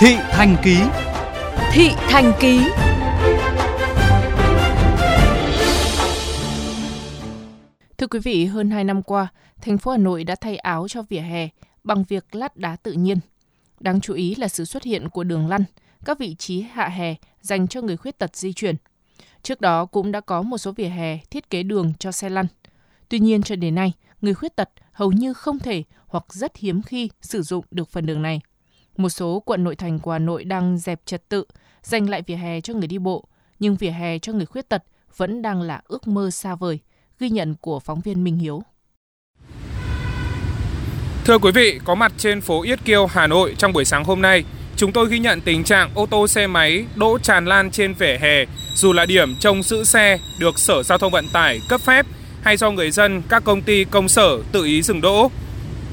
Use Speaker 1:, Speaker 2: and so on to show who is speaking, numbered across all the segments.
Speaker 1: Thị Thành Ký
Speaker 2: Thị Thành Ký Thưa quý vị, hơn 2 năm qua, thành phố Hà Nội đã thay áo cho vỉa hè bằng việc lát đá tự nhiên. Đáng chú ý là sự xuất hiện của đường lăn, các vị trí hạ hè dành cho người khuyết tật di chuyển. Trước đó cũng đã có một số vỉa hè thiết kế đường cho xe lăn. Tuy nhiên cho đến nay, người khuyết tật hầu như không thể hoặc rất hiếm khi sử dụng được phần đường này. Một số quận nội thành của Hà Nội đang dẹp trật tự, dành lại vỉa hè cho người đi bộ, nhưng vỉa hè cho người khuyết tật vẫn đang là ước mơ xa vời, ghi nhận của phóng viên Minh Hiếu.
Speaker 3: Thưa quý vị, có mặt trên phố Yết Kiêu, Hà Nội trong buổi sáng hôm nay, chúng tôi ghi nhận tình trạng ô tô xe máy đỗ tràn lan trên vỉa hè, dù là điểm trông giữ xe được Sở Giao thông Vận tải cấp phép hay do người dân, các công ty, công sở tự ý dừng đỗ.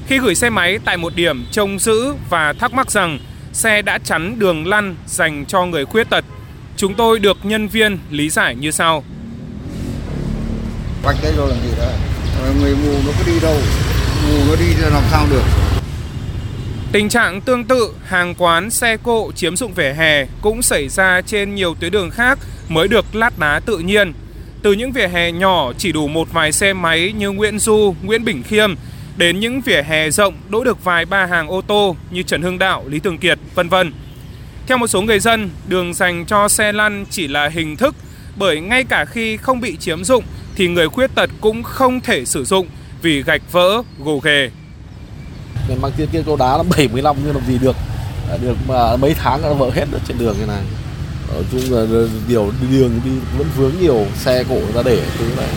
Speaker 3: Khi gửi xe máy tại một điểm trông giữ và thắc mắc rằng xe đã chắn đường lăn dành cho người khuyết tật, chúng tôi được nhân viên lý giải như sau.
Speaker 4: Vạch đây rồi làm gì đó, người mù nó có đi đâu, mù nó đi làm sao được.
Speaker 3: Tình trạng tương tự hàng quán xe cộ chiếm dụng vỉa hè cũng xảy ra trên nhiều tuyến đường khác mới được lát đá tự nhiên. Từ những vỉa hè nhỏ chỉ đủ một vài xe máy như Nguyễn Du, Nguyễn Bình Khiêm đến những vỉa hè rộng đỗ được vài ba hàng ô tô như Trần Hưng Đạo, Lý Thường Kiệt, vân vân. Theo một số người dân, đường dành cho xe lăn chỉ là hình thức bởi ngay cả khi không bị chiếm dụng thì người khuyết tật cũng không thể sử dụng vì gạch vỡ, gồ ghề.
Speaker 5: Mình mang tiền kia câu đá là 75 nhưng làm gì được được mà mấy tháng nó vỡ hết ở trên đường như này ở chung là điều đường đi vẫn vướng nhiều xe cộ ra để thứ này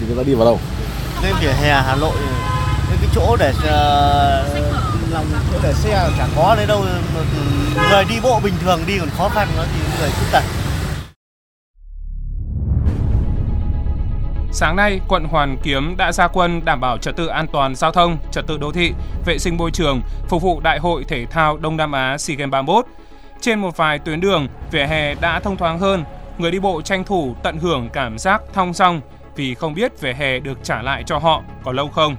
Speaker 5: thì người ta đi vào đâu
Speaker 6: lên vỉa hè Hà Nội chỗ để uh, lòng chỗ để xe chả có đấy đâu người đi bộ bình thường đi còn khó khăn nữa thì người khuyết tật
Speaker 3: Sáng nay, quận Hoàn Kiếm đã ra quân đảm bảo trật tự an toàn giao thông, trật tự đô thị, vệ sinh môi trường, phục vụ Đại hội Thể thao Đông Nam Á SEA Games 31. Trên một vài tuyến đường, vỉa hè đã thông thoáng hơn, người đi bộ tranh thủ tận hưởng cảm giác thong dong vì không biết vỉa hè được trả lại cho họ có lâu không.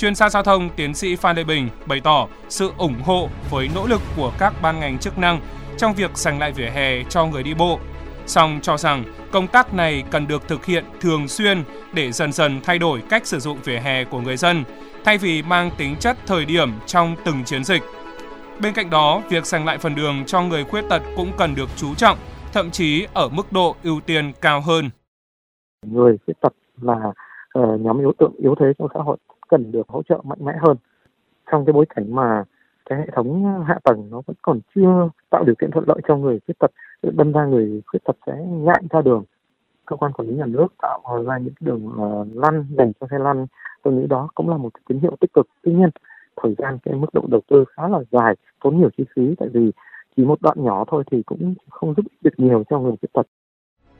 Speaker 3: Chuyên gia giao thông tiến sĩ Phan Lê Bình bày tỏ sự ủng hộ với nỗ lực của các ban ngành chức năng trong việc giành lại vỉa hè cho người đi bộ. Song cho rằng công tác này cần được thực hiện thường xuyên để dần dần thay đổi cách sử dụng vỉa hè của người dân, thay vì mang tính chất thời điểm trong từng chiến dịch. Bên cạnh đó, việc giành lại phần đường cho người khuyết tật cũng cần được chú trọng, thậm chí ở mức độ ưu tiên cao hơn.
Speaker 7: Người khuyết tật là ờ, nhóm yếu tượng yếu thế trong xã hội cần được hỗ trợ mạnh mẽ hơn. Trong cái bối cảnh mà cái hệ thống hạ tầng nó vẫn còn chưa tạo điều kiện thuận lợi cho người khuyết tật đâm ra người khuyết tật sẽ ngại ra đường. Cơ quan quản lý nhà nước tạo ra những đường uh, lăn dành cho xe lăn. Tôi nghĩ đó cũng là một tín hiệu tích cực. Tuy nhiên thời gian cái mức độ đầu tư khá là dài tốn nhiều chi phí tại vì chỉ một đoạn nhỏ thôi thì cũng không giúp được nhiều cho người khuyết tật.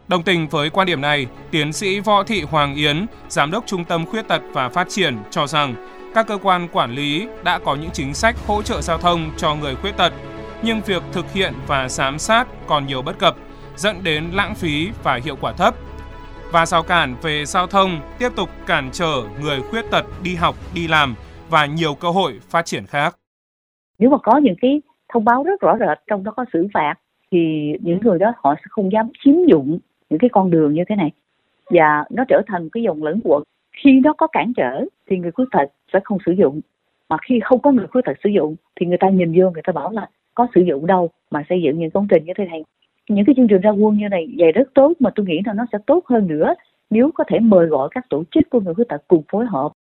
Speaker 3: Đồng tình với quan điểm này, tiến sĩ Võ Thị Hoàng Yến, Giám đốc Trung tâm Khuyết tật và Phát triển cho rằng các cơ quan quản lý đã có những chính sách hỗ trợ giao thông cho người khuyết tật, nhưng việc thực hiện và giám sát còn nhiều bất cập, dẫn đến lãng phí và hiệu quả thấp. Và rào cản về giao thông tiếp tục cản trở người khuyết tật đi học, đi làm và nhiều cơ hội phát triển khác.
Speaker 8: Nếu mà có những cái thông báo rất rõ rệt trong đó có xử phạt thì những người đó họ sẽ không dám chiếm dụng những cái con đường như thế này. Và nó trở thành cái dòng lẫn quẩn. Khi nó có cản trở thì người khuyết tật sẽ không sử dụng. Mà khi không có người khuyết tật sử dụng thì người ta nhìn vô người ta bảo là có sử dụng đâu mà xây dựng những công trình như thế này. Những cái chương trình ra quân như này dày rất tốt mà tôi nghĩ là nó sẽ tốt hơn nữa nếu có thể mời gọi các tổ chức của người khuyết tật cùng phối hợp.